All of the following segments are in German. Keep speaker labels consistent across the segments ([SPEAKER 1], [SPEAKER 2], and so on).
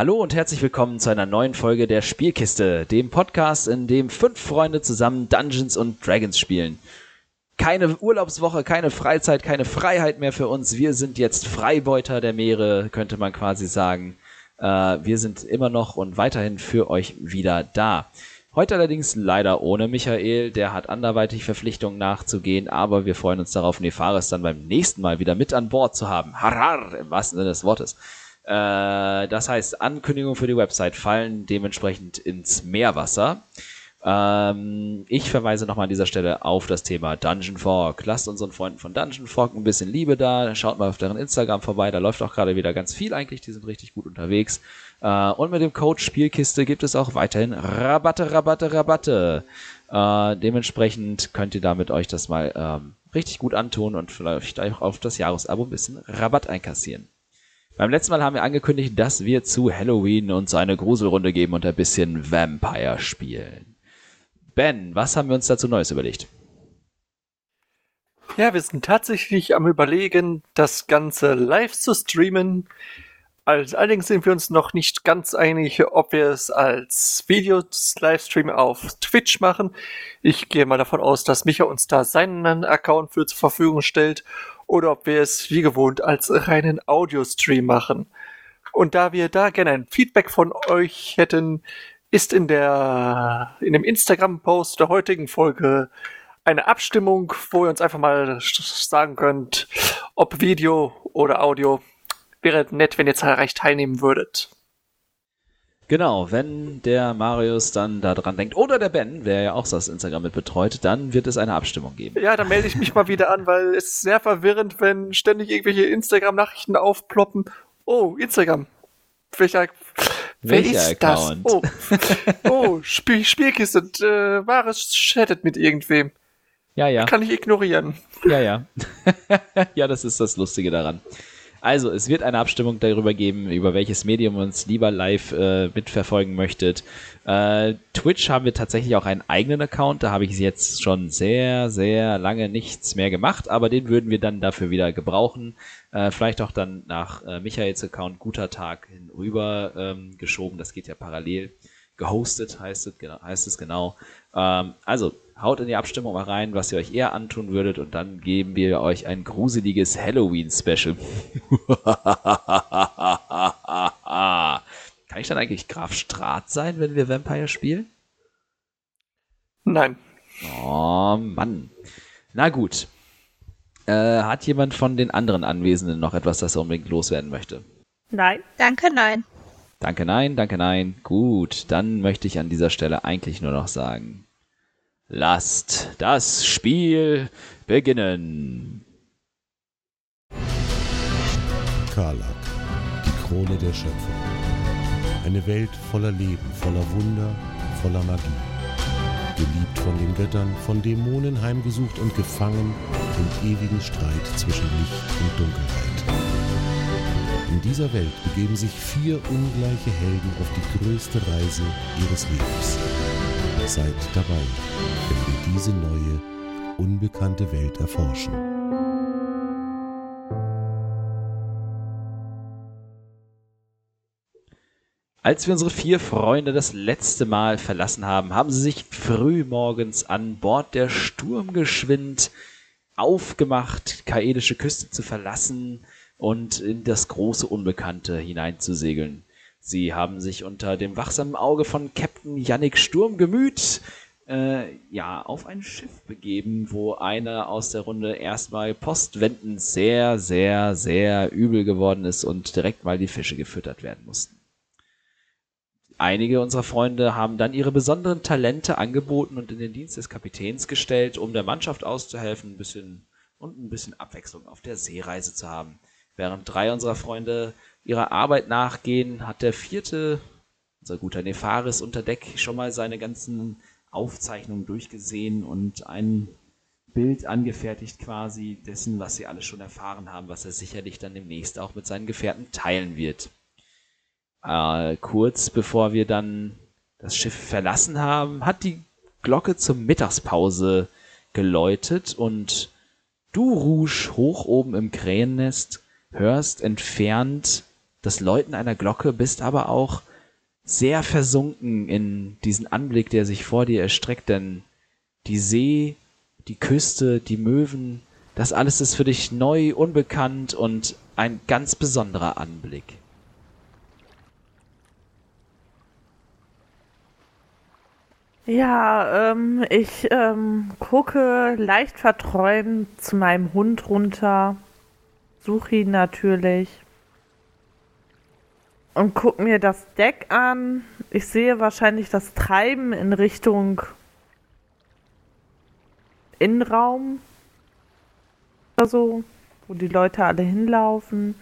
[SPEAKER 1] Hallo und herzlich willkommen zu einer neuen Folge der Spielkiste, dem Podcast, in dem fünf Freunde zusammen Dungeons und Dragons spielen. Keine Urlaubswoche, keine Freizeit, keine Freiheit mehr für uns. Wir sind jetzt Freibeuter der Meere, könnte man quasi sagen. Äh, wir sind immer noch und weiterhin für euch wieder da. Heute allerdings leider ohne Michael, der hat anderweitig Verpflichtungen nachzugehen, aber wir freuen uns darauf, Nefaris dann beim nächsten Mal wieder mit an Bord zu haben. Harar, im wahrsten Sinne des Wortes. Äh, das heißt, Ankündigungen für die Website fallen dementsprechend ins Meerwasser. Ähm, ich verweise nochmal an dieser Stelle auf das Thema Dungeon Fork. Lasst unseren Freunden von Dungeon Fork ein bisschen Liebe da. Schaut mal auf deren Instagram vorbei. Da läuft auch gerade wieder ganz viel eigentlich. Die sind richtig gut unterwegs. Äh, und mit dem Code Spielkiste gibt es auch weiterhin Rabatte, Rabatte, Rabatte. Äh, dementsprechend könnt ihr damit euch das mal ähm, richtig gut antun und vielleicht auch auf das Jahresabo ein bisschen Rabatt einkassieren. Beim letzten Mal haben wir angekündigt, dass wir zu Halloween uns eine Gruselrunde geben und ein bisschen Vampire spielen. Ben, was haben wir uns dazu Neues überlegt?
[SPEAKER 2] Ja, wir sind tatsächlich am Überlegen, das Ganze live zu streamen. Allerdings sind wir uns noch nicht ganz einig, ob wir es als Videos-Livestream auf Twitch machen. Ich gehe mal davon aus, dass Micha uns da seinen Account für zur Verfügung stellt oder ob wir es wie gewohnt als reinen Audio-Stream machen. Und da wir da gerne ein Feedback von euch hätten, ist in der, in dem Instagram-Post der heutigen Folge eine Abstimmung, wo ihr uns einfach mal sagen könnt, ob Video oder Audio. Wäre nett, wenn ihr zahlreich teilnehmen würdet.
[SPEAKER 1] Genau, wenn der Marius dann da dran denkt, oder der Ben, der ja auch das Instagram mit betreut, dann wird es eine Abstimmung geben.
[SPEAKER 2] Ja, dann melde ich mich mal wieder an, weil es ist sehr verwirrend, wenn ständig irgendwelche Instagram-Nachrichten aufploppen. Oh, Instagram. Welcher, wer
[SPEAKER 1] Welcher
[SPEAKER 2] ist
[SPEAKER 1] Account?
[SPEAKER 2] das? Oh, oh Spiel, Spielkiste. Äh, Wahres chattet mit irgendwem.
[SPEAKER 1] Ja, ja.
[SPEAKER 2] Kann ich ignorieren.
[SPEAKER 1] Ja, ja. ja, das ist das Lustige daran. Also, es wird eine Abstimmung darüber geben, über welches Medium uns lieber live äh, mitverfolgen möchtet. Äh, Twitch haben wir tatsächlich auch einen eigenen Account. Da habe ich jetzt schon sehr, sehr lange nichts mehr gemacht, aber den würden wir dann dafür wieder gebrauchen. Äh, vielleicht auch dann nach äh, Michaels Account Guter Tag hinüber ähm, geschoben. Das geht ja parallel. Gehostet heißt es, genau, heißt es genau. Ähm, also, haut in die Abstimmung mal rein, was ihr euch eher antun würdet und dann geben wir euch ein gruseliges Halloween-Special. Kann ich dann eigentlich Graf Strat sein, wenn wir Vampire spielen?
[SPEAKER 2] Nein.
[SPEAKER 1] Oh Mann. Na gut. Äh, hat jemand von den anderen Anwesenden noch etwas, das er unbedingt loswerden möchte?
[SPEAKER 3] Nein. Danke, nein.
[SPEAKER 1] Danke, nein, danke, nein. Gut, dann möchte ich an dieser Stelle eigentlich nur noch sagen, lasst das Spiel beginnen.
[SPEAKER 4] Karlak, die Krone der Schöpfung. Eine Welt voller Leben, voller Wunder, voller Magie. Geliebt von den Göttern, von Dämonen heimgesucht und gefangen im ewigen Streit zwischen Licht und Dunkelheit. In dieser Welt begeben sich vier ungleiche Helden auf die größte Reise ihres Lebens. Seid dabei, wenn wir diese neue, unbekannte Welt erforschen.
[SPEAKER 1] Als wir unsere vier Freunde das letzte Mal verlassen haben, haben sie sich früh morgens an Bord der Sturmgeschwind aufgemacht, kaedische Küste zu verlassen und in das große Unbekannte hineinzusegeln. Sie haben sich unter dem wachsamen Auge von Captain Yannick Sturmgemüt äh, ja, auf ein Schiff begeben, wo einer aus der Runde erstmal postwendend sehr, sehr, sehr übel geworden ist und direkt mal die Fische gefüttert werden mussten. Einige unserer Freunde haben dann ihre besonderen Talente angeboten und in den Dienst des Kapitäns gestellt, um der Mannschaft auszuhelfen, ein bisschen und ein bisschen Abwechslung auf der Seereise zu haben. Während drei unserer Freunde ihrer Arbeit nachgehen, hat der vierte, unser guter Nefaris unter Deck, schon mal seine ganzen Aufzeichnungen durchgesehen und ein Bild angefertigt quasi dessen, was sie alle schon erfahren haben, was er sicherlich dann demnächst auch mit seinen Gefährten teilen wird. Äh, kurz bevor wir dann das Schiff verlassen haben, hat die Glocke zur Mittagspause geläutet und du, Rouge, hoch oben im Krähennest, hörst entfernt das Läuten einer Glocke, bist aber auch sehr versunken in diesen Anblick, der sich vor dir erstreckt, denn die See, die Küste, die Möwen, das alles ist für dich neu, unbekannt und ein ganz besonderer Anblick.
[SPEAKER 3] Ja, ähm, ich ähm, gucke leicht verträumt zu meinem Hund runter, suche ihn natürlich und gucke mir das Deck an. Ich sehe wahrscheinlich das Treiben in Richtung Innenraum so, wo die Leute alle hinlaufen.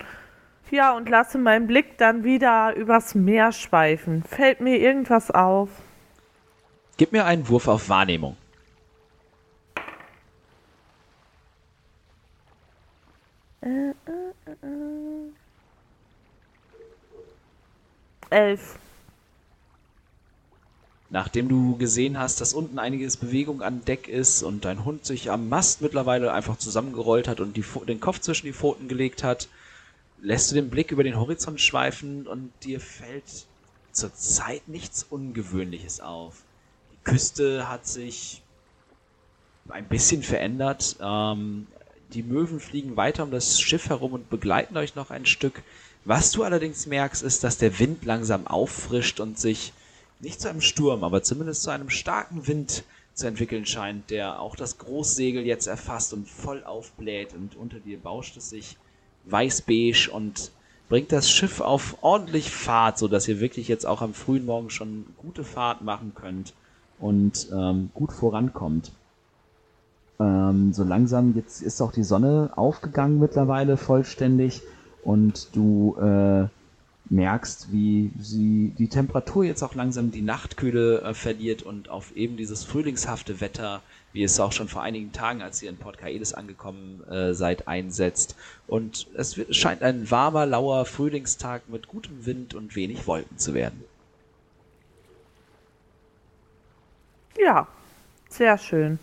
[SPEAKER 3] Ja, und lasse meinen Blick dann wieder übers Meer schweifen. Fällt mir irgendwas auf?
[SPEAKER 1] Gib mir einen Wurf auf Wahrnehmung.
[SPEAKER 3] Äh. Elf.
[SPEAKER 1] Nachdem du gesehen hast, dass unten einiges Bewegung an Deck ist und dein Hund sich am Mast mittlerweile einfach zusammengerollt hat und die, den Kopf zwischen die Pfoten gelegt hat, lässt du den Blick über den Horizont schweifen und dir fällt zurzeit nichts Ungewöhnliches auf. Die Küste hat sich ein bisschen verändert. Ähm, die Möwen fliegen weiter um das Schiff herum und begleiten euch noch ein Stück. Was du allerdings merkst, ist, dass der Wind langsam auffrischt und sich nicht zu einem Sturm, aber zumindest zu einem starken Wind zu entwickeln scheint, der auch das Großsegel jetzt erfasst und voll aufbläht und unter dir bauscht es sich weiß-beige und bringt das Schiff auf ordentlich Fahrt, so dass ihr wirklich jetzt auch am frühen Morgen schon gute Fahrt machen könnt und ähm, gut vorankommt. Ähm, so langsam jetzt ist auch die Sonne aufgegangen mittlerweile vollständig und du äh, merkst, wie sie die Temperatur jetzt auch langsam die Nachtkühle äh, verliert und auf eben dieses frühlingshafte Wetter, wie es auch schon vor einigen Tagen, als ihr in Port Kaelis angekommen äh, seid, einsetzt. Und es wird, scheint ein warmer, lauer Frühlingstag mit gutem Wind und wenig Wolken zu werden.
[SPEAKER 3] Ja, sehr schön.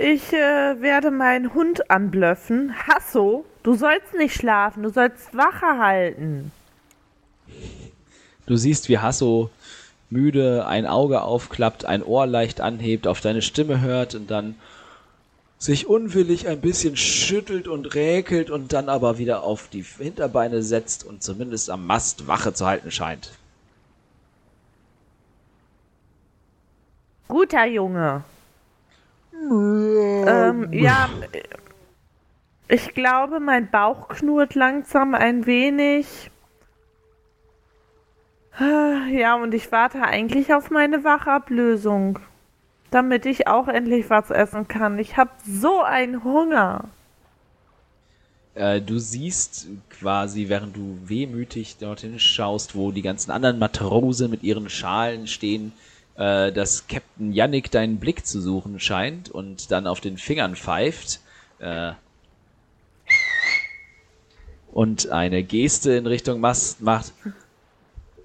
[SPEAKER 3] Ich äh, werde meinen Hund anblöffen. Hasso, du sollst nicht schlafen, du sollst Wache halten.
[SPEAKER 1] Du siehst, wie Hasso müde ein Auge aufklappt, ein Ohr leicht anhebt, auf deine Stimme hört und dann sich unwillig ein bisschen schüttelt und räkelt und dann aber wieder auf die Hinterbeine setzt und zumindest am Mast Wache zu halten scheint.
[SPEAKER 3] Guter Junge. Ähm, ja, ich glaube, mein Bauch knurrt langsam ein wenig. Ja, und ich warte eigentlich auf meine Wachablösung, damit ich auch endlich was essen kann. Ich habe so einen Hunger.
[SPEAKER 1] Äh, du siehst quasi, während du wehmütig dorthin schaust, wo die ganzen anderen Matrosen mit ihren Schalen stehen, äh, dass Captain Yannick deinen Blick zu suchen scheint und dann auf den Fingern pfeift. Äh, und eine Geste in Richtung Mast macht.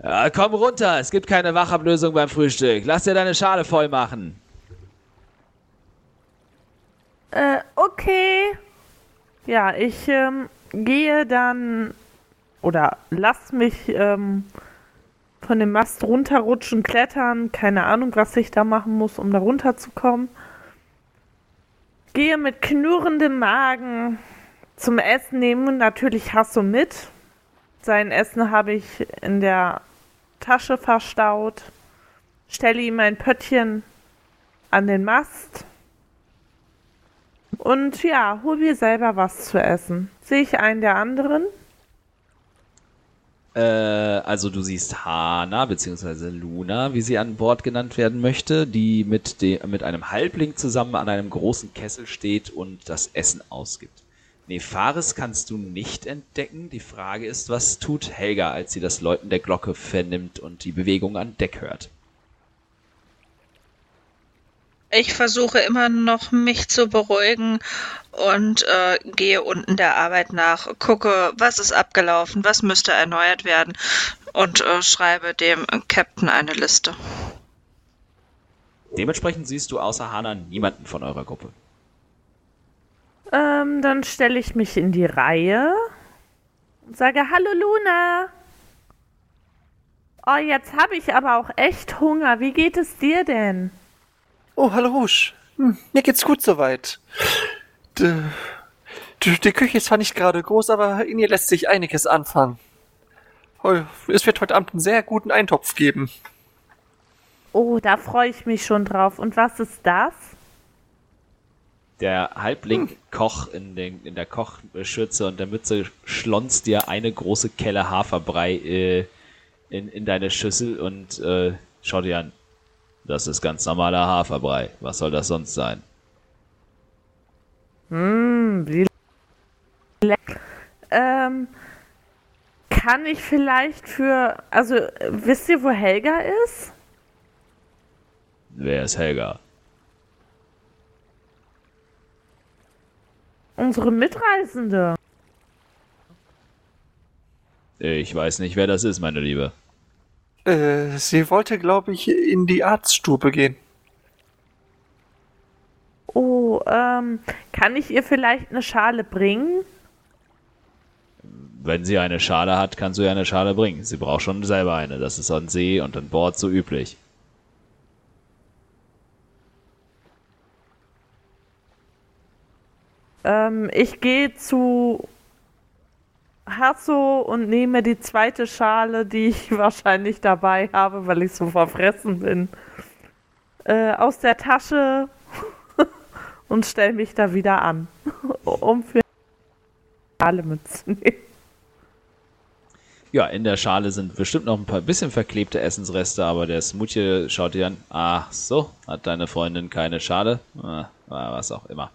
[SPEAKER 1] Ja, komm runter, es gibt keine Wachablösung beim Frühstück. Lass dir deine Schale voll machen.
[SPEAKER 3] Äh, okay. Ja, ich ähm, gehe dann oder lass mich ähm, von dem Mast runterrutschen, klettern. Keine Ahnung, was ich da machen muss, um da runterzukommen. Gehe mit knurrendem Magen zum Essen nehmen. Natürlich Hasso mit. Sein Essen habe ich in der Tasche verstaut, stelle ihm ein Pöttchen an den Mast und ja, hol mir selber was zu essen. Sehe ich einen der anderen?
[SPEAKER 1] Äh, also du siehst Hana bzw. Luna, wie sie an Bord genannt werden möchte, die mit, de mit einem Halbling zusammen an einem großen Kessel steht und das Essen ausgibt. Nefaris kannst du nicht entdecken. Die Frage ist, was tut Helga, als sie das Läuten der Glocke vernimmt und die Bewegung an Deck hört?
[SPEAKER 5] Ich versuche immer noch, mich zu beruhigen und äh, gehe unten der Arbeit nach, gucke, was ist abgelaufen, was müsste erneuert werden und äh, schreibe dem Captain eine Liste.
[SPEAKER 1] Dementsprechend siehst du außer Hana niemanden von eurer Gruppe.
[SPEAKER 3] Ähm, dann stelle ich mich in die Reihe und sage Hallo Luna. Oh, jetzt habe ich aber auch echt Hunger. Wie geht es dir denn?
[SPEAKER 2] Oh, hallo Rouge. Hm, mir geht's gut soweit. D die, die Küche ist zwar nicht gerade groß, aber in ihr lässt sich einiges anfangen. Es wird heute Abend einen sehr guten Eintopf geben.
[SPEAKER 3] Oh, da freue ich mich schon drauf. Und was ist das?
[SPEAKER 1] Der Halbling-Koch in, den, in der Kochschürze und der Mütze schlonzt dir eine große Kelle Haferbrei äh, in, in deine Schüssel und äh, schau dir an. Das ist ganz normaler Haferbrei. Was soll das sonst sein?
[SPEAKER 3] Hm, wie lecker. Ähm, kann ich vielleicht für. Also, wisst ihr, wo Helga ist?
[SPEAKER 1] Wer ist Helga?
[SPEAKER 3] Unsere Mitreisende.
[SPEAKER 1] Ich weiß nicht, wer das ist, meine Liebe.
[SPEAKER 2] Äh, sie wollte, glaube ich, in die Arztstube gehen.
[SPEAKER 3] Oh, ähm, kann ich ihr vielleicht eine Schale bringen?
[SPEAKER 1] Wenn sie eine Schale hat, kannst du ihr eine Schale bringen. Sie braucht schon selber eine. Das ist an See und an Bord so üblich.
[SPEAKER 3] Ähm, ich gehe zu Hasso und nehme die zweite Schale, die ich wahrscheinlich dabei habe, weil ich so verfressen bin, äh, aus der Tasche und stelle mich da wieder an, um für Schale mitzunehmen.
[SPEAKER 1] Ja, in der Schale sind bestimmt noch ein paar bisschen verklebte Essensreste, aber der Smoothie schaut dir an. Ach so, hat deine Freundin keine Schale? Ah, was auch immer.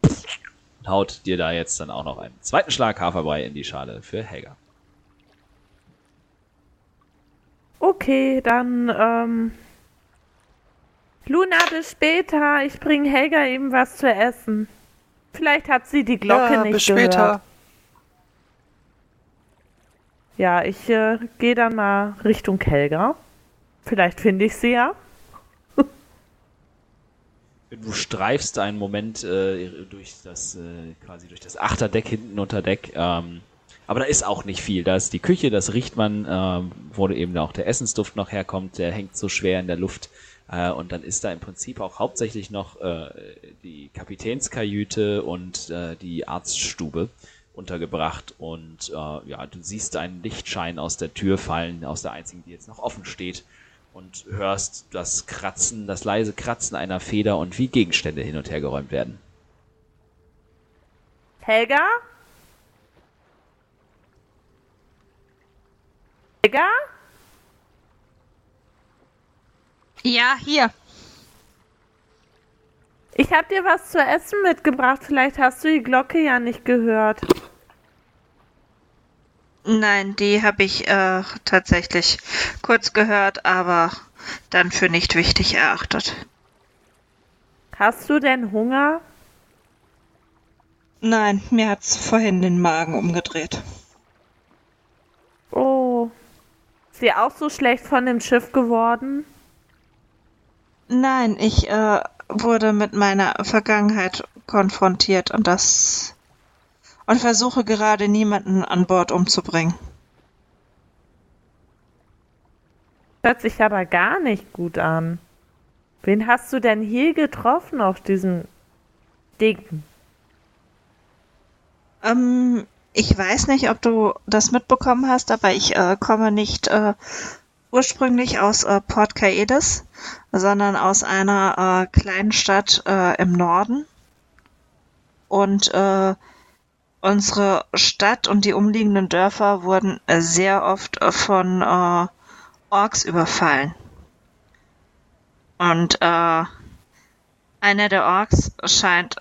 [SPEAKER 1] Und haut dir da jetzt dann auch noch einen zweiten Schlag Haferbrei in die Schale für Helga.
[SPEAKER 3] Okay, dann, ähm. Luna, bis später. Ich bringe Helga eben was zu essen. Vielleicht hat sie die Glocke
[SPEAKER 2] ja,
[SPEAKER 3] nicht
[SPEAKER 2] bis
[SPEAKER 3] gehört.
[SPEAKER 2] später.
[SPEAKER 3] Ja, ich äh, gehe dann mal Richtung Helga. Vielleicht finde ich sie ja.
[SPEAKER 1] Du streifst einen Moment äh, durch das äh, quasi durch das Achterdeck hinten unter Deck. Ähm, aber da ist auch nicht viel. Da ist die Küche, das riecht man, ähm, wo eben auch der Essensduft noch herkommt. Der hängt so schwer in der Luft. Äh, und dann ist da im Prinzip auch hauptsächlich noch äh, die Kapitänskajüte und äh, die Arztstube untergebracht. Und äh, ja, du siehst einen Lichtschein aus der Tür fallen, aus der einzigen, die jetzt noch offen steht. Und hörst das Kratzen, das leise Kratzen einer Feder und wie Gegenstände hin und her geräumt werden.
[SPEAKER 3] Helga? Helga?
[SPEAKER 5] Ja, hier.
[SPEAKER 3] Ich habe dir was zu essen mitgebracht. Vielleicht hast du die Glocke ja nicht gehört.
[SPEAKER 5] Nein, die habe ich äh, tatsächlich kurz gehört, aber dann für nicht wichtig erachtet.
[SPEAKER 3] Hast du denn Hunger?
[SPEAKER 5] Nein, mir hat's vorhin den Magen umgedreht.
[SPEAKER 3] Oh. Ist dir auch so schlecht von dem Schiff geworden?
[SPEAKER 5] Nein, ich äh, wurde mit meiner Vergangenheit konfrontiert und das und versuche gerade niemanden an Bord umzubringen.
[SPEAKER 3] Hört sich aber gar nicht gut an. Wen hast du denn hier getroffen auf diesem Ding?
[SPEAKER 5] Ähm, ich weiß nicht, ob du das mitbekommen hast, aber ich äh, komme nicht äh, ursprünglich aus äh, Port Caedes, sondern aus einer äh, kleinen Stadt äh, im Norden. Und äh, unsere Stadt und die umliegenden Dörfer wurden äh, sehr oft äh, von äh, Orks überfallen. Und äh, einer der Orks scheint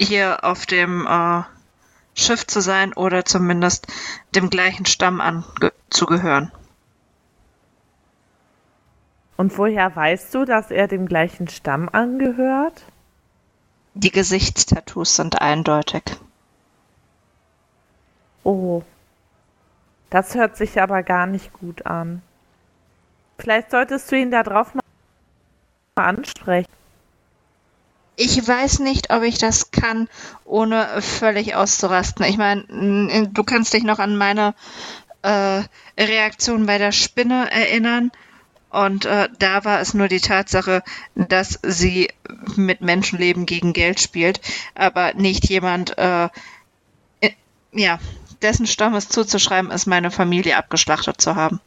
[SPEAKER 5] hier auf dem äh, Schiff zu sein oder zumindest dem gleichen Stamm anzugehören.
[SPEAKER 3] Und woher weißt du, dass er dem gleichen Stamm angehört?
[SPEAKER 5] Die Gesichtstattoos sind eindeutig.
[SPEAKER 3] Oh. Das hört sich aber gar nicht gut an. Vielleicht solltest du ihn da drauf mal ansprechen.
[SPEAKER 5] Ich weiß nicht, ob ich das kann, ohne völlig auszurasten. Ich meine, du kannst dich noch an meine äh, Reaktion bei der Spinne erinnern. Und äh, da war es nur die Tatsache, dass sie mit Menschenleben gegen Geld spielt, aber nicht jemand, äh, ja, dessen Stamm es zuzuschreiben ist, meine Familie abgeschlachtet zu haben.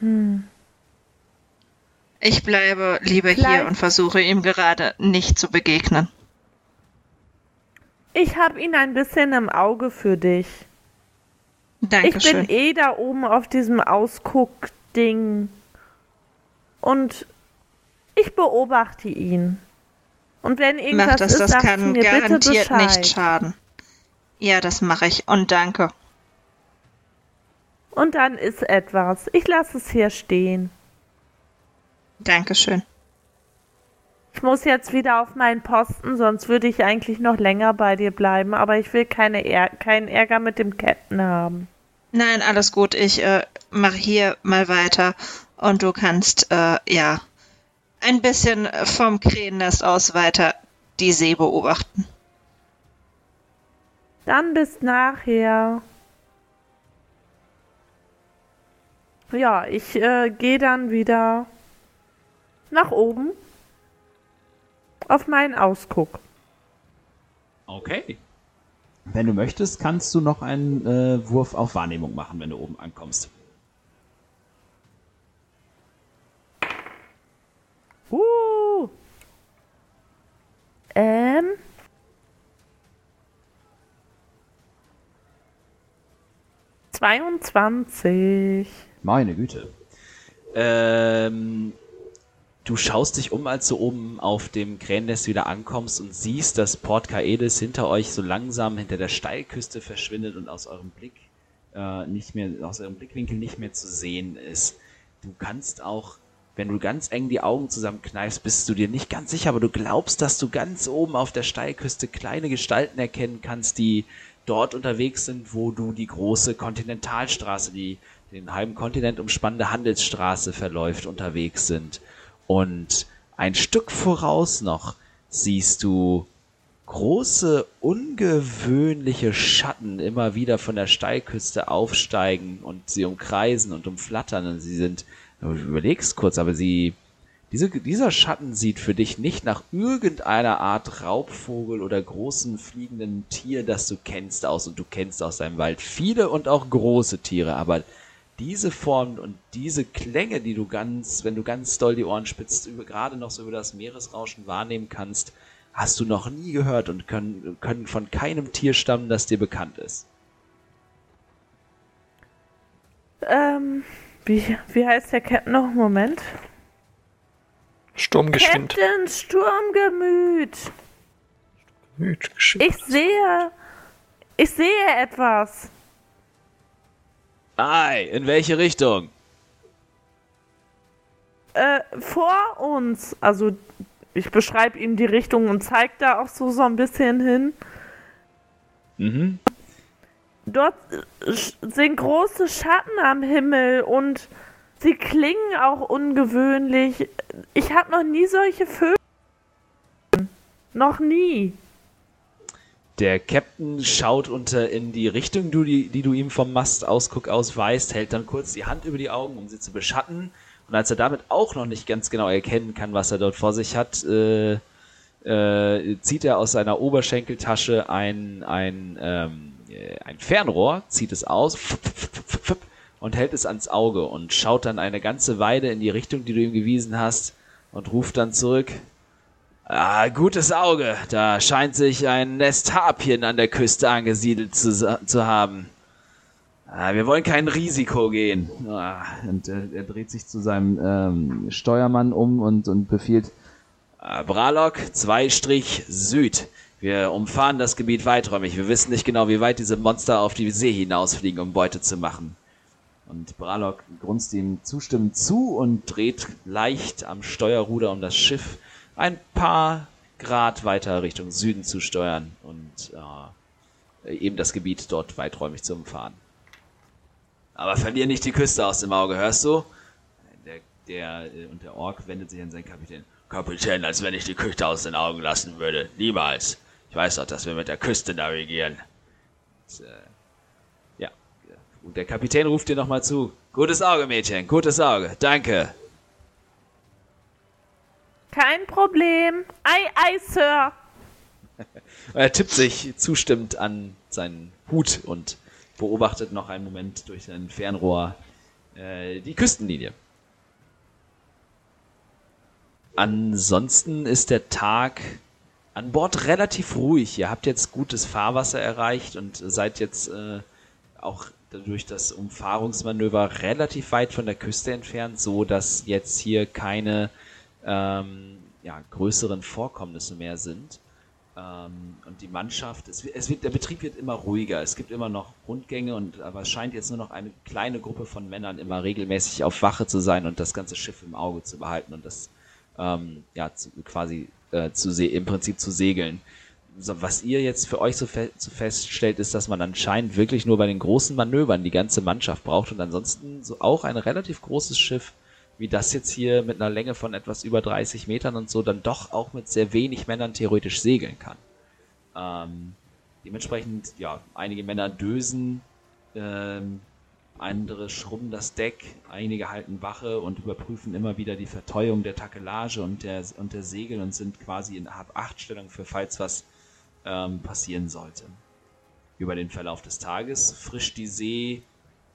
[SPEAKER 3] Hm.
[SPEAKER 5] Ich bleibe lieber hier
[SPEAKER 3] Vielleicht-
[SPEAKER 5] und versuche ihm gerade nicht zu begegnen.
[SPEAKER 3] Ich habe ihn ein bisschen im Auge für dich. Ich
[SPEAKER 5] Dankeschön.
[SPEAKER 3] bin eh da oben auf diesem Ausguck-Ding. Und ich beobachte ihn. Und wenn irgendwas
[SPEAKER 5] Mach das,
[SPEAKER 3] ist,
[SPEAKER 5] das kann
[SPEAKER 3] mir
[SPEAKER 5] garantiert nicht schaden. Ja, das mache ich und danke.
[SPEAKER 3] Und dann ist etwas. Ich lasse es hier stehen.
[SPEAKER 5] Dankeschön.
[SPEAKER 3] Ich muss jetzt wieder auf meinen Posten, sonst würde ich eigentlich noch länger bei dir bleiben. Aber ich will keine Är keinen Ärger mit dem Captain haben.
[SPEAKER 5] Nein, alles gut. Ich äh, mache hier mal weiter und du kannst äh, ja ein bisschen vom Krähennest aus weiter die See beobachten.
[SPEAKER 3] Dann bis nachher. Ja, ich äh, gehe dann wieder nach oben auf meinen Ausguck.
[SPEAKER 1] Okay. Wenn du möchtest, kannst du noch einen äh, Wurf auf Wahrnehmung machen, wenn du oben ankommst.
[SPEAKER 3] Uh. Ähm. Zweiundzwanzig.
[SPEAKER 1] Meine Güte. Ähm, du schaust dich um, als du oben auf dem Krähennest wieder ankommst und siehst, dass Port Kaedes hinter euch so langsam hinter der Steilküste verschwindet und aus eurem Blick äh, nicht mehr, aus eurem Blickwinkel nicht mehr zu sehen ist. Du kannst auch, wenn du ganz eng die Augen zusammenkneifst, bist du dir nicht ganz sicher, aber du glaubst, dass du ganz oben auf der Steilküste kleine Gestalten erkennen kannst, die dort unterwegs sind, wo du die große Kontinentalstraße, die den halben Kontinent umspannende Handelsstraße verläuft, unterwegs sind. Und ein Stück voraus noch siehst du große, ungewöhnliche Schatten immer wieder von der Steilküste aufsteigen und sie umkreisen und umflattern. Und sie sind, du überlegst kurz, aber sie, diese, dieser Schatten sieht für dich nicht nach irgendeiner Art Raubvogel oder großen fliegenden Tier, das du kennst aus und du kennst aus deinem Wald viele und auch große Tiere, aber diese Form und diese Klänge, die du ganz, wenn du ganz doll die Ohren spitzt, über, gerade noch so über das Meeresrauschen wahrnehmen kannst, hast du noch nie gehört und können, können von keinem Tier stammen, das dir bekannt ist.
[SPEAKER 3] Ähm, wie, wie heißt der Captain noch? Moment.
[SPEAKER 2] Sturmgeschwind.
[SPEAKER 3] Captain Sturmgemüt.
[SPEAKER 2] Geschwind.
[SPEAKER 3] Ich sehe. Ich sehe etwas.
[SPEAKER 1] Ei, in welche Richtung?
[SPEAKER 3] Äh, vor uns. Also, ich beschreibe ihm die Richtung und zeige da auch so, so ein bisschen hin.
[SPEAKER 1] Mhm.
[SPEAKER 3] Dort sind große Schatten am Himmel und sie klingen auch ungewöhnlich. Ich habe noch nie solche Vögel. Noch nie.
[SPEAKER 1] Der Captain schaut unter in die Richtung, die, die du ihm vom Mastausguck aus weißt, hält dann kurz die Hand über die Augen, um sie zu beschatten. Und als er damit auch noch nicht ganz genau erkennen kann, was er dort vor sich hat, äh, äh, zieht er aus seiner Oberschenkeltasche ein, ein, ähm, äh, ein Fernrohr, zieht es aus und hält es ans Auge und schaut dann eine ganze Weile in die Richtung, die du ihm gewiesen hast und ruft dann zurück. Ah, gutes Auge. Da scheint sich ein Nest Harpien an der Küste angesiedelt zu, zu haben. Ah, wir wollen kein Risiko gehen. Ah, und äh, er dreht sich zu seinem ähm, Steuermann um und, und befiehlt, ah, Bralok, 2 Strich Süd. Wir umfahren das Gebiet weiträumig. Wir wissen nicht genau, wie weit diese Monster auf die See hinausfliegen, um Beute zu machen. Und Bralok grunzt ihm zustimmend zu und dreht leicht am Steuerruder, um das Schiff ein paar Grad weiter Richtung Süden zu steuern und äh, eben das Gebiet dort weiträumig zu umfahren. Aber verlier nicht die Küste aus dem Auge, hörst du? Der, der, äh, und der Ork wendet sich an seinen Kapitän. Kapitän, als wenn ich die Küste aus den Augen lassen würde. Niemals. Ich weiß doch, dass wir mit der Küste navigieren. Und, äh, Und der Kapitän ruft dir nochmal zu. Gutes Auge, Mädchen, gutes Auge. Danke.
[SPEAKER 3] Kein Problem. Ei, ei, Sir.
[SPEAKER 1] Er tippt sich zustimmend an seinen Hut und beobachtet noch einen Moment durch sein Fernrohr äh, die Küstenlinie. Ansonsten ist der Tag an Bord relativ ruhig. Ihr habt jetzt gutes Fahrwasser erreicht und seid jetzt äh, auch durch das Umfahrungsmanöver relativ weit von der Küste entfernt, so dass jetzt hier keine ähm, ja, größeren Vorkommnisse mehr sind. Ähm, und die Mannschaft, es, es wird, der Betrieb wird immer ruhiger. Es gibt immer noch Rundgänge und aber es scheint jetzt nur noch eine kleine Gruppe von Männern immer regelmäßig auf Wache zu sein und das ganze Schiff im Auge zu behalten und das ähm, ja zu, quasi äh, zu im Prinzip zu segeln. So, was ihr jetzt für euch so, fe so feststellt, ist, dass man anscheinend wirklich nur bei den großen Manövern die ganze Mannschaft braucht und ansonsten so auch ein relativ großes Schiff wie das jetzt hier mit einer Länge von etwas über 30 Metern und so dann doch auch mit sehr wenig Männern theoretisch segeln kann. Ähm, dementsprechend, ja, einige Männer dösen, ähm, andere schrubben das Deck, einige halten Wache und überprüfen immer wieder die Verteuung der Takelage und der, und der Segel und sind quasi in Hab-Acht-Stellung für falls was ähm, passieren sollte. Über den Verlauf des Tages frischt die See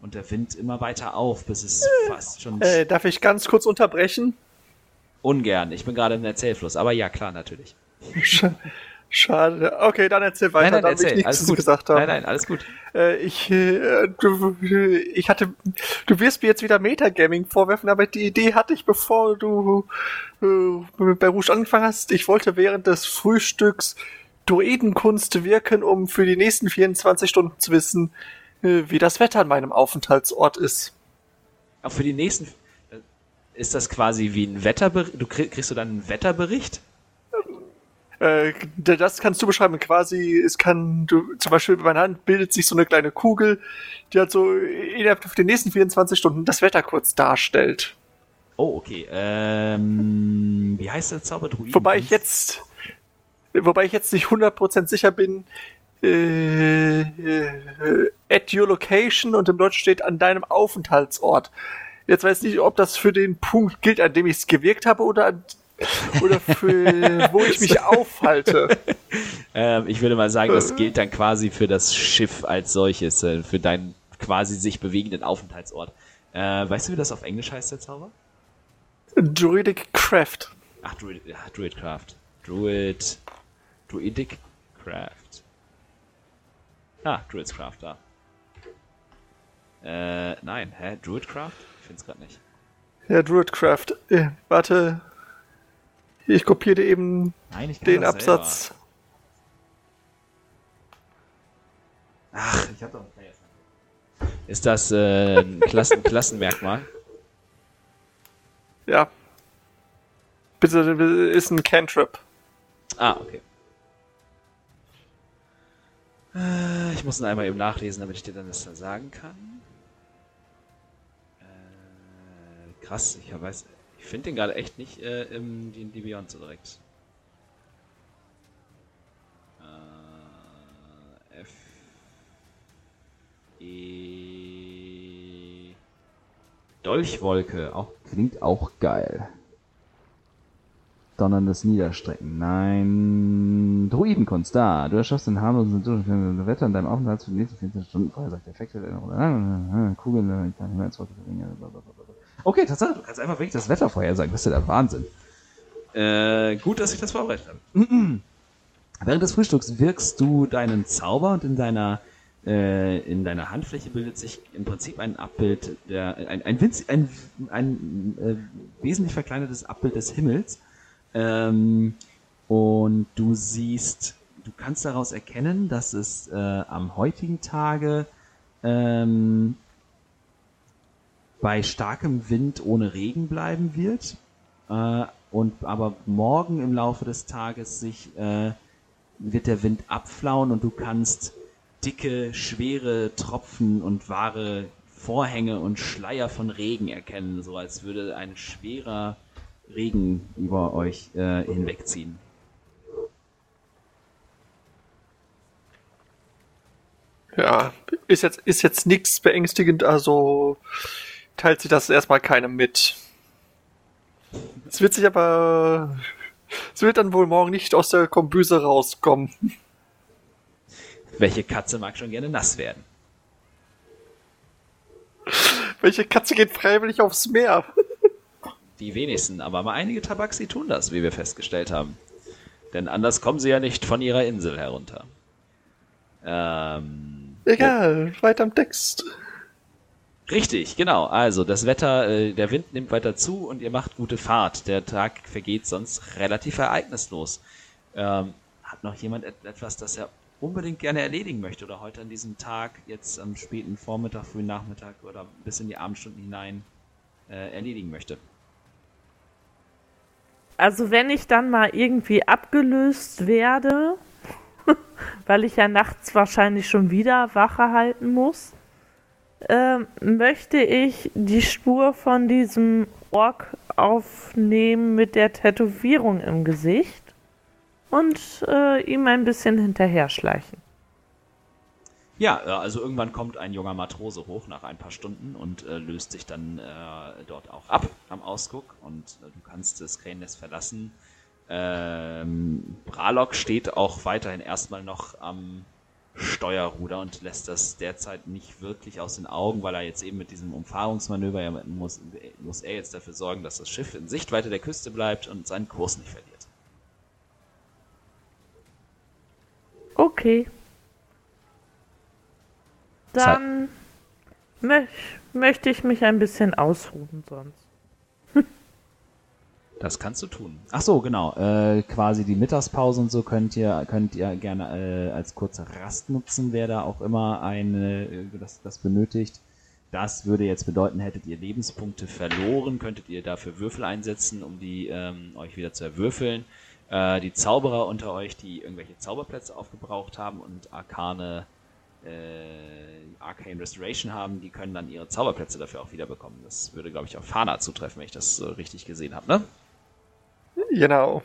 [SPEAKER 1] und der Wind immer weiter auf, bis es fast schon.
[SPEAKER 2] Äh, darf ich ganz kurz unterbrechen?
[SPEAKER 1] Ungern. Ich bin gerade im Erzählfluss, aber ja, klar, natürlich.
[SPEAKER 2] Schade. Okay, dann erzähl weiter,
[SPEAKER 1] nein, nein,
[SPEAKER 2] damit
[SPEAKER 1] erzähl.
[SPEAKER 2] ich
[SPEAKER 1] Alles
[SPEAKER 2] nichts
[SPEAKER 1] gut.
[SPEAKER 2] gesagt habe.
[SPEAKER 1] Nein, nein, alles gut.
[SPEAKER 2] Äh, ich, äh, du, ich hatte, du wirst mir jetzt wieder Metagaming vorwerfen, aber die Idee hatte ich, bevor du äh, bei Rouge angefangen hast. Ich wollte während des Frühstücks Druidenkunst wirken, um für die nächsten 24 Stunden zu wissen, äh, wie das Wetter an meinem Aufenthaltsort ist.
[SPEAKER 1] Auch für die nächsten. äh, Ist das quasi wie ein Wetterbericht? Du krieg, kriegst du dann einen Wetterbericht?
[SPEAKER 2] Äh, das kannst du beschreiben. Quasi, es kann, du, zum Beispiel bei meiner Hand bildet sich so eine kleine Kugel, die halt so innerhalb der nächsten 24 Stunden das Wetter kurz darstellt.
[SPEAKER 1] Oh, okay. Ähm, wie heißt der Zauberdruiden?
[SPEAKER 2] Wobei ich jetzt, wobei ich jetzt nicht 100% sicher bin, äh, äh, at your location und im Deutschen steht an deinem Aufenthaltsort. Jetzt weiß ich nicht, ob das für den Punkt gilt, an dem ich es gewirkt habe oder an, oder für wo ich mich aufhalte.
[SPEAKER 1] Ähm, ich würde mal sagen, das gilt dann quasi für das Schiff als solches, äh, für deinen quasi sich bewegenden Aufenthaltsort. Äh, weißt du, wie das auf Englisch heißt, der Zauber?
[SPEAKER 2] Druidic Craft.
[SPEAKER 1] Ach, Druid, ja, Druidcraft. Druid. Druidic Craft. Ah, Druidscraft, da. Äh, nein, hä? Druidcraft? Ich find's grad nicht.
[SPEAKER 2] Ja, Druidcraft. Äh, warte. Ich kopiere dir eben
[SPEAKER 1] Nein, ich
[SPEAKER 2] den Absatz.
[SPEAKER 1] Selber. Ach, ich hab doch einen Player. Ist das äh, ein Klassen Klassenmerkmal?
[SPEAKER 2] Ja. Bitte, ist ein Cantrip.
[SPEAKER 1] Ah, okay. Äh, ich muss ihn einmal eben nachlesen, damit ich dir dann das dann sagen kann. Äh, krass, ich weiß, ich finde den gerade echt nicht äh, im D&D Beyond so direkt. Äh, F E Dolchwolke, auch klingt auch geil. Donnerndes Niederstrecken. Nein. Druidenkunst, da. Du erschaffst den harmlosen durchgehenden Wetter in deinem Aufenthalt für die nächsten 14 Stunden vorher, sagt Effekte oder Kugeln, ich kann nicht mehr ins Wort bringen. Okay, Tatsache, du kannst einfach wirklich das Wetter vorhersagen. Das ist ja der Wahnsinn. Äh, gut, dass ich das vorbereitet habe. Während des Frühstücks wirkst du deinen Zauber und in deiner äh, in deiner Handfläche bildet sich im Prinzip ein Abbild, der, ein, ein, winz, ein, ein äh, wesentlich verkleinertes Abbild des Himmels. Ähm, und du siehst, du kannst daraus erkennen, dass es äh, am heutigen Tage ähm, bei starkem Wind ohne Regen bleiben wird. Äh, und aber morgen im Laufe des Tages sich äh, wird der Wind abflauen und du kannst dicke, schwere Tropfen und wahre Vorhänge und Schleier von Regen erkennen, so als würde ein schwerer Regen über euch äh, hinwegziehen.
[SPEAKER 2] Ja, ist jetzt, ist jetzt nichts beängstigend, also teilt sie das erstmal keinem mit. Es wird sich aber, es wird dann wohl morgen nicht aus der Kombüse rauskommen.
[SPEAKER 1] Welche Katze mag schon gerne nass werden?
[SPEAKER 2] Welche Katze geht freiwillig aufs Meer?
[SPEAKER 1] Die wenigsten, aber mal einige Tabaxi tun das, wie wir festgestellt haben. Denn anders kommen sie ja nicht von ihrer Insel herunter. Ähm,
[SPEAKER 2] Egal, weiter am Text.
[SPEAKER 1] Richtig, genau. Also das Wetter, äh, der Wind nimmt weiter zu und ihr macht gute Fahrt. Der Tag vergeht sonst relativ ereignislos. Ähm, hat noch jemand et etwas, das er unbedingt gerne erledigen möchte oder heute an diesem Tag, jetzt am späten Vormittag, frühen Nachmittag oder bis in die Abendstunden hinein äh, erledigen möchte?
[SPEAKER 3] Also wenn ich dann mal irgendwie abgelöst werde, weil ich ja nachts wahrscheinlich schon wieder Wache halten muss, ähm, möchte ich die Spur von diesem Ork aufnehmen mit der Tätowierung im Gesicht und äh, ihm ein bisschen hinterher schleichen.
[SPEAKER 1] Ja, äh, also irgendwann kommt ein junger Matrose hoch nach ein paar Stunden und äh, löst sich dann äh, dort auch ab am Ausguck und äh, du kannst das Krähennest verlassen. Ähm, Bralok steht auch weiterhin erstmal noch am Steuerruder und lässt das derzeit nicht wirklich aus den Augen, weil er jetzt eben mit diesem Umfahrungsmanöver ja muss, muss er jetzt dafür sorgen, dass das Schiff in Sichtweite der Küste bleibt und seinen Kurs nicht verliert.
[SPEAKER 3] Okay. Dann mö möchte ich mich ein bisschen ausruhen sonst.
[SPEAKER 1] Das kannst du tun. Ach so, genau. Äh, quasi die Mittagspause und so könnt ihr könnt ihr gerne äh, als kurze Rast nutzen, wer da auch immer eine äh, das, das benötigt. Das würde jetzt bedeuten, hättet ihr Lebenspunkte verloren, könntet ihr dafür Würfel einsetzen, um die ähm, euch wieder zu erwürfeln. Äh, die Zauberer unter euch, die irgendwelche Zauberplätze aufgebraucht haben und arkane äh, Arcane Restoration haben, die können dann ihre Zauberplätze dafür auch wieder bekommen. Das würde, glaube ich, auf Fana zutreffen, wenn ich das so richtig gesehen habe, ne?
[SPEAKER 2] Genau.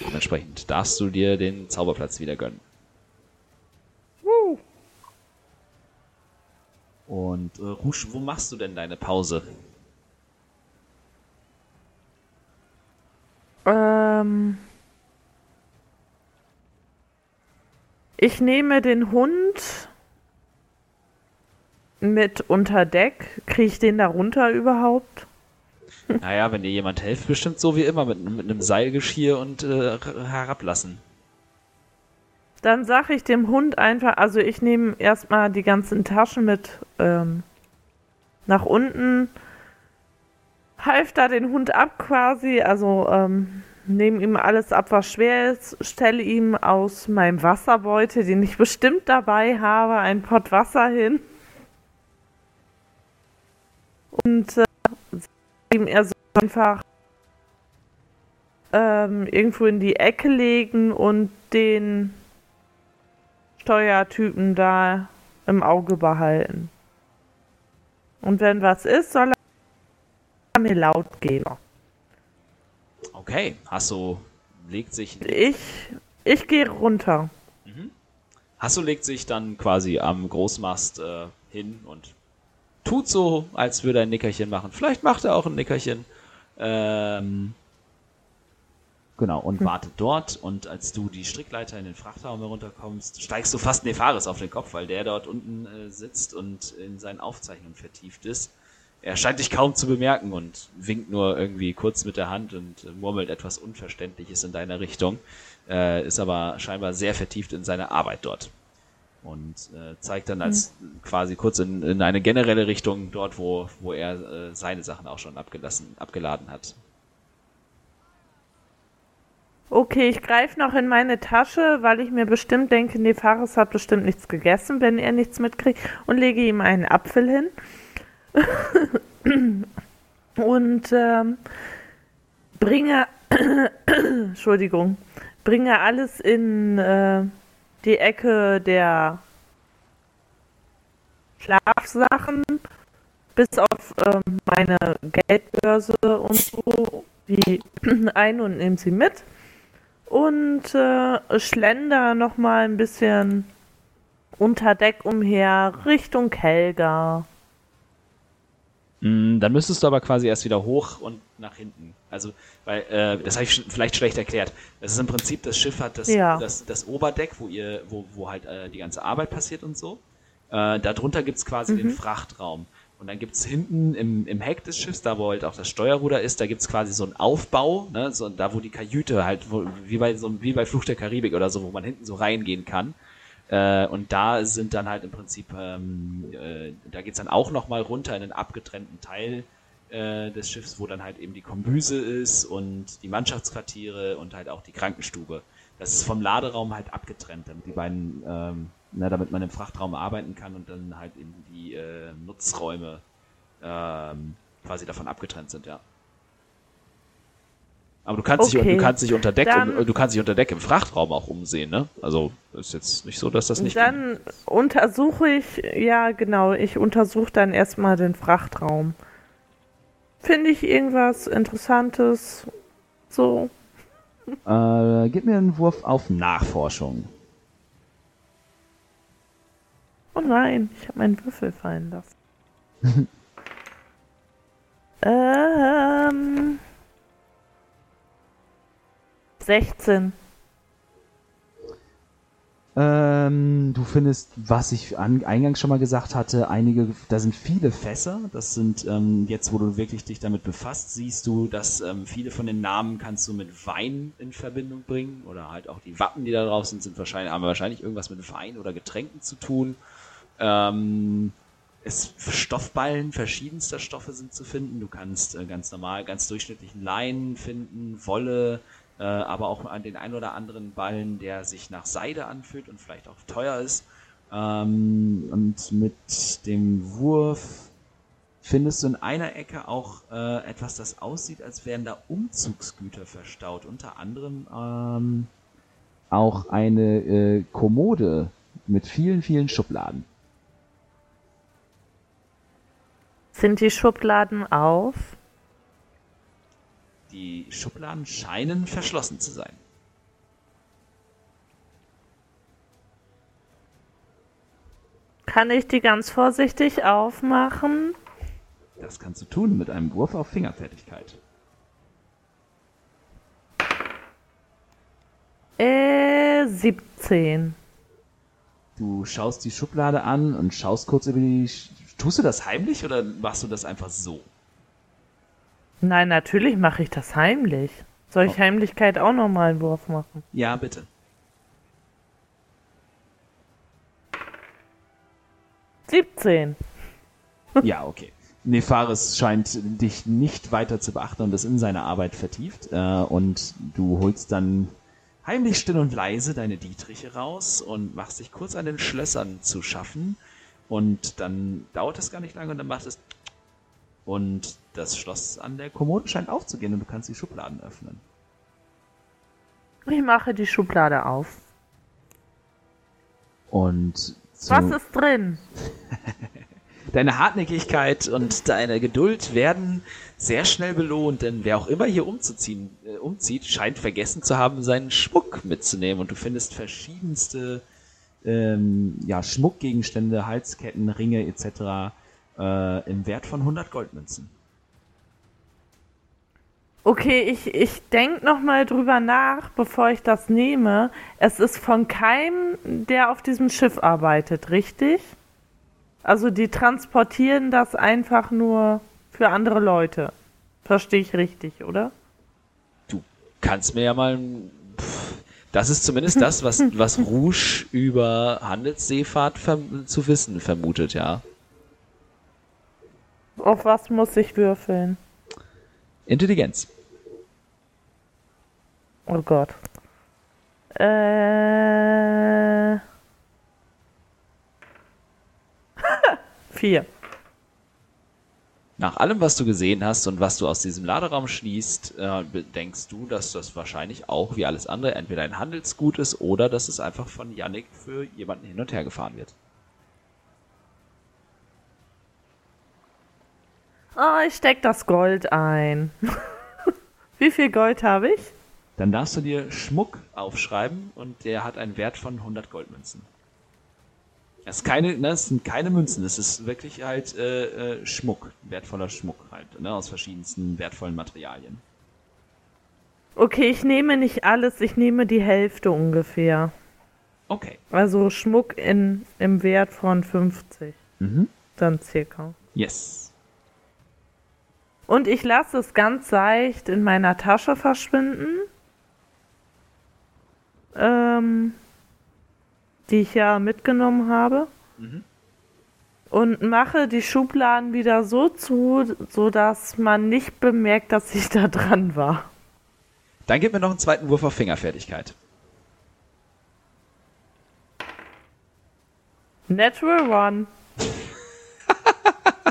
[SPEAKER 1] Dementsprechend darfst du dir den Zauberplatz wieder gönnen. Und äh, Rouge, wo machst du denn deine Pause?
[SPEAKER 3] Ähm, ich nehme den Hund mit unter Deck. Kriege ich den da runter überhaupt?
[SPEAKER 1] Naja, wenn dir jemand hilft, bestimmt so wie immer mit, mit einem Seilgeschirr und äh, herablassen.
[SPEAKER 3] Dann sage ich dem Hund einfach, also ich nehme erstmal die ganzen Taschen mit ähm, nach unten, half da den Hund ab quasi, also ähm, nehme ihm alles ab, was schwer ist, stelle ihm aus meinem Wasserbeutel, den ich bestimmt dabei habe, ein Pott Wasser hin. Und äh, ihm er soll einfach ähm, irgendwo in die Ecke legen und den Steuertypen da im Auge behalten. Und wenn was ist, soll er mir laut geben.
[SPEAKER 1] Okay, Hasso legt sich.
[SPEAKER 3] Ich, ich gehe runter.
[SPEAKER 1] Hasso legt sich dann quasi am Großmast äh, hin und tut so, als würde er ein Nickerchen machen. Vielleicht macht er auch ein Nickerchen. Ähm, genau, und wartet dort. Und als du die Strickleiter in den Frachtraum herunterkommst, steigst du fast Nefaris auf den Kopf, weil der dort unten äh, sitzt und in seinen Aufzeichnungen vertieft ist. Er scheint dich kaum zu bemerken und winkt nur irgendwie kurz mit der Hand und äh, murmelt etwas Unverständliches in deiner Richtung. Äh, ist aber scheinbar sehr vertieft in seine Arbeit dort und äh, zeigt dann als quasi kurz in, in eine generelle Richtung dort, wo, wo er äh, seine Sachen auch schon abgelassen, abgeladen hat.
[SPEAKER 3] Okay, ich greife noch in meine Tasche, weil ich mir bestimmt denke, Nefaris hat bestimmt nichts gegessen, wenn er nichts mitkriegt, und lege ihm einen Apfel hin. und ähm, bringe, Entschuldigung, bringe alles in äh, die Ecke der Schlafsachen, bis auf ähm, meine Geldbörse und so, die ein und nehme sie mit. Und äh, schlender noch mal ein bisschen unter Deck umher, Richtung Helga.
[SPEAKER 1] Mm, Dann müsstest du aber quasi erst wieder hoch und nach hinten. Also, weil, äh, das habe ich vielleicht schlecht erklärt. Das ist im Prinzip, das Schiff hat das,
[SPEAKER 3] Ja.
[SPEAKER 1] das, das Oberdeck, wo ihr, wo, wo halt äh, die ganze Arbeit passiert und so. Äh, darunter gibt's quasi den Frachtraum. Und dann gibt's hinten im, im Heck des Schiffs, da wo halt auch das Steuerruder ist, da gibt's quasi so einen Aufbau, ne, so, da wo die Kajüte halt, wo, wie bei so wie bei Fluch der Karibik oder so, wo man hinten so reingehen kann. Äh, und da sind dann halt im Prinzip, ähm, äh, da geht's dann auch nochmal runter in einen abgetrennten Teil äh, des Schiffs, wo dann halt eben die Kombüse ist und die Mannschaftsquartiere und halt auch die Krankenstube. Das ist vom Laderaum halt abgetrennt, damit die beiden, ähm, na, damit man im Frachtraum arbeiten kann und dann halt eben die äh, Nutzräume ähm, quasi davon abgetrennt sind, ja. Aber du kannst dich,
[SPEAKER 3] Okay.
[SPEAKER 1] du kannst dich unter Deck,
[SPEAKER 3] Dann-
[SPEAKER 1] um, du kannst dich unter Deck im Frachtraum auch umsehen, ne? Also ist jetzt nicht so, dass das nicht.
[SPEAKER 3] Dann untersuche ich, ja genau, ich untersuche dann erstmal den Frachtraum. Finde ich irgendwas Interessantes? So.
[SPEAKER 1] Äh, gib mir einen Wurf auf Nachforschung.
[SPEAKER 3] Oh nein, ich habe meinen Würfel fallen lassen. ähm. 16.
[SPEAKER 1] Ähm, du findest, was ich an, eingangs schon mal gesagt hatte, einige, da sind viele Fässer. Das sind ähm, jetzt, wo du wirklich dich damit befasst, siehst du, dass ähm, viele von den Namen kannst du mit Wein in Verbindung bringen oder halt auch die Wappen, die da drauf sind, sind wahrscheinlich, haben wahrscheinlich irgendwas mit Wein oder Getränken zu tun. Ähm, es Stoffballen verschiedenster Stoffe sind zu finden. Du kannst äh, ganz normal, ganz durchschnittlichen Leinen finden, Wolle, äh, aber auch an den ein oder anderen Ballen, der sich nach Seide anfühlt und vielleicht auch teuer ist. Ähm, und mit dem Wurf findest du in einer Ecke auch äh, etwas, das aussieht, als wären da Umzugsgüter verstaut. Unter anderem ähm, auch eine äh, Kommode mit vielen, vielen Schubladen.
[SPEAKER 3] Sind die Schubladen auf?
[SPEAKER 1] Die Schubladen scheinen verschlossen zu sein.
[SPEAKER 3] Kann ich die ganz vorsichtig aufmachen?
[SPEAKER 1] Das kannst du tun mit einem Wurf auf Fingerfertigkeit.
[SPEAKER 3] Äh, 17.
[SPEAKER 1] Du schaust die Schublade an und schaust kurz über die. Sch- Tust du das heimlich oder machst du das einfach so?
[SPEAKER 3] Nein, natürlich mache ich das heimlich. Soll ich
[SPEAKER 1] Oh.
[SPEAKER 3] Heimlichkeit auch nochmal einen Wurf machen?
[SPEAKER 1] Ja, bitte.
[SPEAKER 3] Siebzehn.
[SPEAKER 1] Ja, okay. Nefaris scheint dich nicht weiter zu beachten und ist in seine Arbeit vertieft. Äh, und du holst dann heimlich still und leise deine Dietriche raus und machst dich kurz an den Schlössern zu schaffen. Und dann dauert es gar nicht lange und dann macht es. Und das Schloss an der Kommode scheint aufzugehen und du kannst die Schubladen öffnen.
[SPEAKER 3] Ich mache die Schublade auf.
[SPEAKER 1] Und
[SPEAKER 3] Was ist drin?
[SPEAKER 1] deine Hartnäckigkeit und deine Geduld werden sehr schnell belohnt, denn wer auch immer hier umzuziehen, äh, umzieht, scheint vergessen zu haben, seinen Schmuck mitzunehmen. Und du findest verschiedenste ähm, ja, Schmuckgegenstände, Halsketten, Ringe etc. Äh, im Wert von 100 Goldmünzen.
[SPEAKER 3] Okay, ich, ich denke nochmal drüber nach, bevor ich das nehme. Es ist von keinem, der auf diesem Schiff arbeitet, richtig? Also die transportieren das einfach nur für andere Leute. Verstehe ich richtig, oder?
[SPEAKER 1] Du kannst mir ja mal. Pff, das ist zumindest das, was, was Rouge über Handelsseefahrt zu wissen vermutet, ja.
[SPEAKER 3] Auf was muss ich würfeln?
[SPEAKER 1] Intelligenz.
[SPEAKER 3] Oh Gott. Äh. Vier.
[SPEAKER 1] Nach allem, was du gesehen hast und was du aus diesem Laderaum schließt, äh, denkst du, dass das wahrscheinlich auch wie alles andere entweder ein Handelsgut ist oder dass es einfach von Yannick für jemanden hin und her gefahren wird.
[SPEAKER 3] Oh, ich steck das Gold ein. Wie viel Gold habe ich?
[SPEAKER 1] Dann darfst du dir Schmuck aufschreiben und der hat einen Wert von 100 Goldmünzen. Es, ist keine, ne, es sind keine Münzen, es ist wirklich halt äh, äh, Schmuck, wertvoller Schmuck halt, ne, aus verschiedensten wertvollen Materialien.
[SPEAKER 3] Okay, ich nehme nicht alles, ich nehme die Hälfte ungefähr.
[SPEAKER 1] Okay.
[SPEAKER 3] Also Schmuck in, im Wert von 50.
[SPEAKER 1] Mhm.
[SPEAKER 3] Dann circa.
[SPEAKER 1] Yes.
[SPEAKER 3] Und ich lasse es ganz leicht in meiner Tasche verschwinden. Ähm, die ich ja mitgenommen habe. Und mache die Schubladen wieder so zu, sodass man nicht bemerkt, dass ich da dran war.
[SPEAKER 1] Dann gib mir noch einen zweiten Wurf auf Fingerfertigkeit.
[SPEAKER 3] Natural One.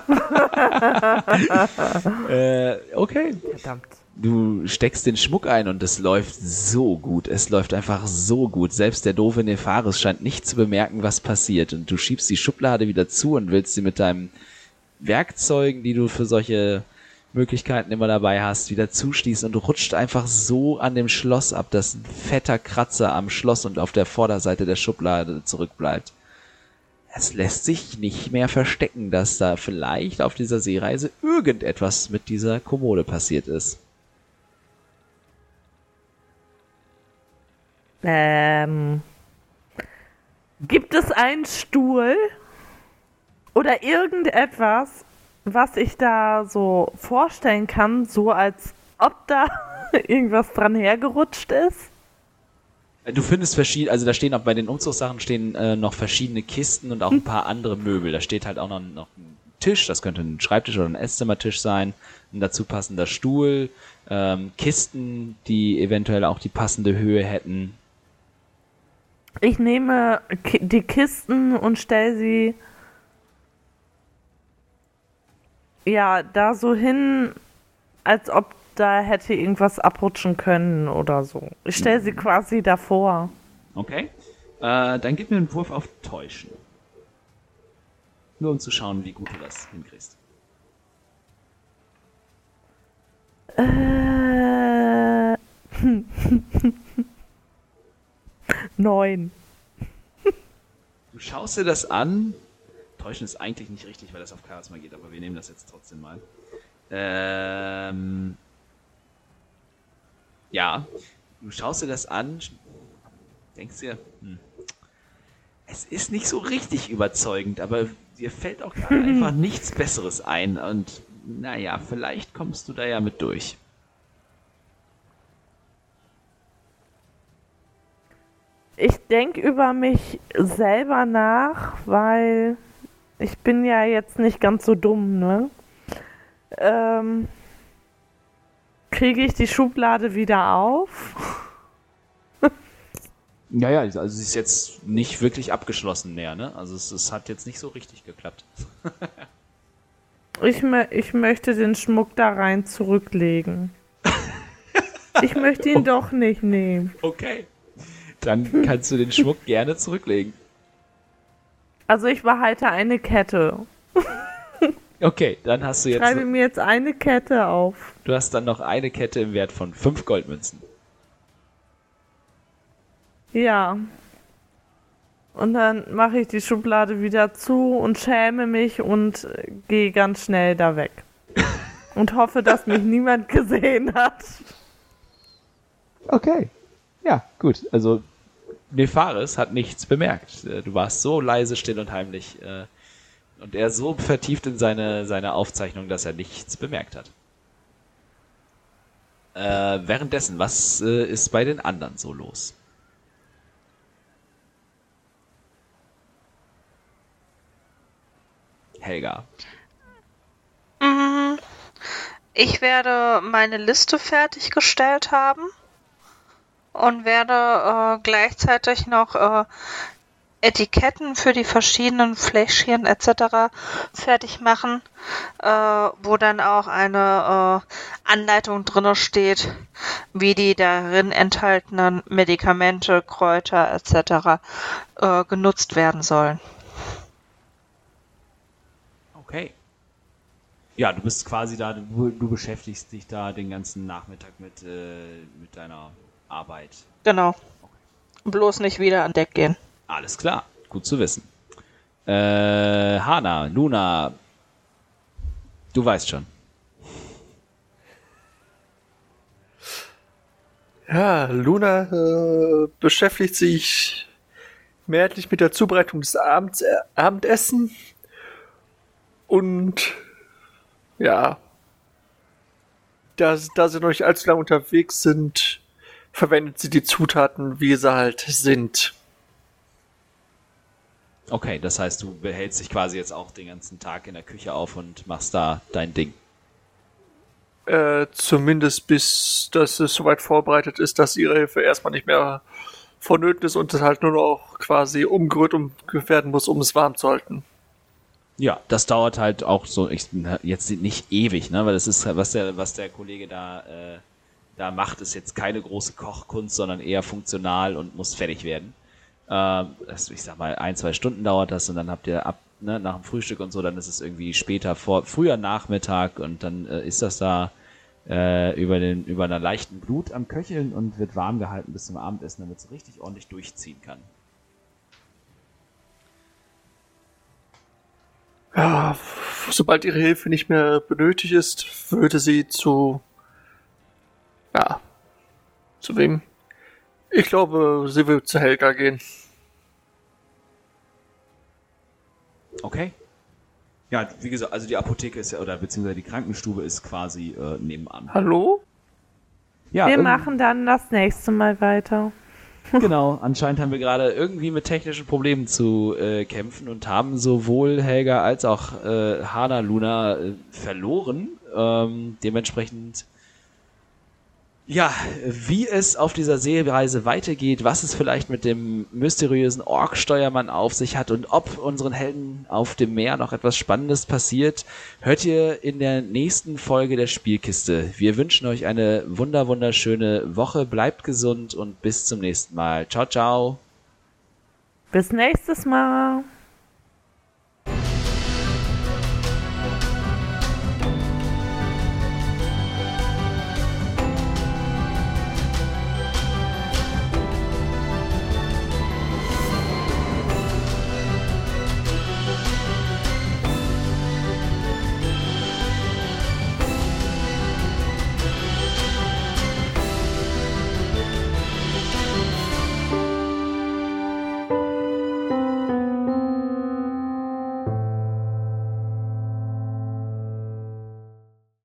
[SPEAKER 1] Äh, okay.
[SPEAKER 3] Verdammt.
[SPEAKER 1] Du steckst den Schmuck ein und es läuft so gut. Es läuft einfach so gut. Selbst der doofe Nefaris scheint nicht zu bemerken, was passiert. Und du schiebst die Schublade wieder zu und willst sie mit deinen Werkzeugen, die du für solche Möglichkeiten immer dabei hast, wieder zuschließen und rutscht einfach so an dem Schloss ab, dass ein fetter Kratzer am Schloss und auf der Vorderseite der Schublade zurückbleibt. Es lässt sich nicht mehr verstecken, dass da vielleicht auf dieser Seereise irgendetwas mit dieser Kommode passiert ist.
[SPEAKER 3] Ähm, gibt es einen Stuhl oder irgendetwas, was ich da so vorstellen kann, so als ob da irgendwas dran hergerutscht ist?
[SPEAKER 1] Du findest verschiedene, also da stehen auch bei den Umzugssachen stehen äh, noch verschiedene Kisten und auch ein paar andere Möbel. Da steht halt auch noch, noch ein Tisch, das könnte ein Schreibtisch oder ein Esszimmertisch sein, ein dazu passender Stuhl, ähm, Kisten, die eventuell auch die passende Höhe hätten.
[SPEAKER 3] Ich nehme die Kisten und stelle sie ja da so hin, als ob da hätte irgendwas abrutschen können oder so. Ich stelle sie quasi davor.
[SPEAKER 1] Okay. Äh, dann gib mir einen Wurf auf Täuschen. Nur um zu schauen, wie gut du das hinkriegst.
[SPEAKER 3] Äh, neun.
[SPEAKER 1] Du schaust dir das an. Täuschen ist eigentlich nicht richtig, weil das auf Charisma geht, aber wir nehmen das jetzt trotzdem mal. Ähm, ja, du schaust dir das an, denkst dir, hm, es ist nicht so richtig überzeugend, aber dir fällt auch einfach nichts Besseres ein und naja, vielleicht kommst du da ja mit durch.
[SPEAKER 3] Denke über mich selber nach, weil ich bin ja jetzt nicht ganz so dumm, ne? Ähm, Kriege ich die Schublade wieder auf?
[SPEAKER 1] Ja, ja, also sie ist jetzt nicht wirklich abgeschlossen näher, ne? Also es, es hat jetzt nicht so richtig geklappt.
[SPEAKER 3] Ich, ich möchte den Schmuck da rein zurücklegen. Ich möchte ihn doch nicht nehmen.
[SPEAKER 1] Okay. Dann kannst du den Schmuck gerne zurücklegen.
[SPEAKER 3] Also ich behalte eine Kette.
[SPEAKER 1] Okay, dann hast du jetzt.
[SPEAKER 3] Schreibe mir jetzt eine Kette auf.
[SPEAKER 1] Du hast dann noch eine Kette im Wert von fünf Goldmünzen.
[SPEAKER 3] Ja. Und dann mache ich die Schublade wieder zu und schäme mich und gehe ganz schnell da weg. Und hoffe, dass mich niemand gesehen hat.
[SPEAKER 1] Okay. Ja, gut. Also Nefaris hat nichts bemerkt. Äh, Du warst so leise, still und heimlich äh, und er so vertieft in seine, seine Aufzeichnung, dass er nichts bemerkt hat. Äh, währenddessen, was äh, ist bei den anderen so los? Helga.
[SPEAKER 5] Mm, Ich werde meine Liste fertiggestellt haben und werde äh, gleichzeitig noch äh, Etiketten für die verschiedenen Fläschchen etc. fertig machen, äh, wo dann auch eine äh, Anleitung drin steht, wie die darin enthaltenen Medikamente, Kräuter etc. Äh, genutzt werden sollen.
[SPEAKER 1] Okay. Ja, du bist quasi da, du, du beschäftigst dich da den ganzen Nachmittag mit, äh, mit deiner Arbeit.
[SPEAKER 5] Genau. Bloß nicht wieder an Deck gehen.
[SPEAKER 1] Alles klar, gut zu wissen. Äh, Hana, Luna, du weißt schon.
[SPEAKER 2] Ja, Luna äh, beschäftigt sich mehrheitlich mit der Zubereitung des Abends, äh, Abendessen und ja, da, da sie noch nicht allzu lange unterwegs sind, verwendet sie die Zutaten, wie sie halt sind.
[SPEAKER 1] Okay, das heißt, du behältst dich quasi jetzt auch den ganzen Tag in der Küche auf und machst da dein Ding.
[SPEAKER 2] Äh, zumindest bis das es soweit vorbereitet ist, dass ihre Hilfe erstmal nicht mehr vonnöten ist und es halt nur noch quasi umgerührt um, werden muss, um es warm zu halten.
[SPEAKER 1] Ja, das dauert halt auch so, ich, jetzt nicht ewig, ne, weil das ist, was der, was der Kollege da, äh, da macht, ist jetzt keine große Kochkunst, sondern eher funktional und muss fertig werden. Ähm, das, ich sag mal, ein, zwei Stunden dauert das und dann habt ihr ab, ne, nach dem Frühstück und so, dann ist es irgendwie später vor, früher Nachmittag und dann äh, ist das da äh, über den, über einer leichten Glut am Köcheln und wird warm gehalten bis zum Abendessen, damit es richtig ordentlich durchziehen kann.
[SPEAKER 2] Ja, sobald ihre Hilfe nicht mehr benötigt ist, würde sie zu. Ja. Zu wem? Ich glaube, sie wird zu Helga gehen.
[SPEAKER 1] Okay. Ja, wie gesagt, also die Apotheke ist ja, oder beziehungsweise die Krankenstube ist quasi äh, nebenan.
[SPEAKER 2] Hallo?
[SPEAKER 1] Ja,
[SPEAKER 3] Wir
[SPEAKER 1] ähm,
[SPEAKER 3] machen dann das nächste Mal weiter.
[SPEAKER 1] Genau, anscheinend haben wir gerade irgendwie mit technischen Problemen zu äh, kämpfen und haben sowohl Helga als auch äh, Hana Luna äh, verloren. Ähm, dementsprechend, ja, wie es auf dieser Seereise weitergeht, was es vielleicht mit dem mysteriösen Ork-Steuermann auf sich hat und ob unseren Helden auf dem Meer noch etwas Spannendes passiert, hört ihr in der nächsten Folge der Spielkiste. Wir wünschen euch eine wunder wunderschöne Woche, bleibt gesund und bis zum nächsten Mal. Ciao, ciao.
[SPEAKER 3] Bis nächstes Mal.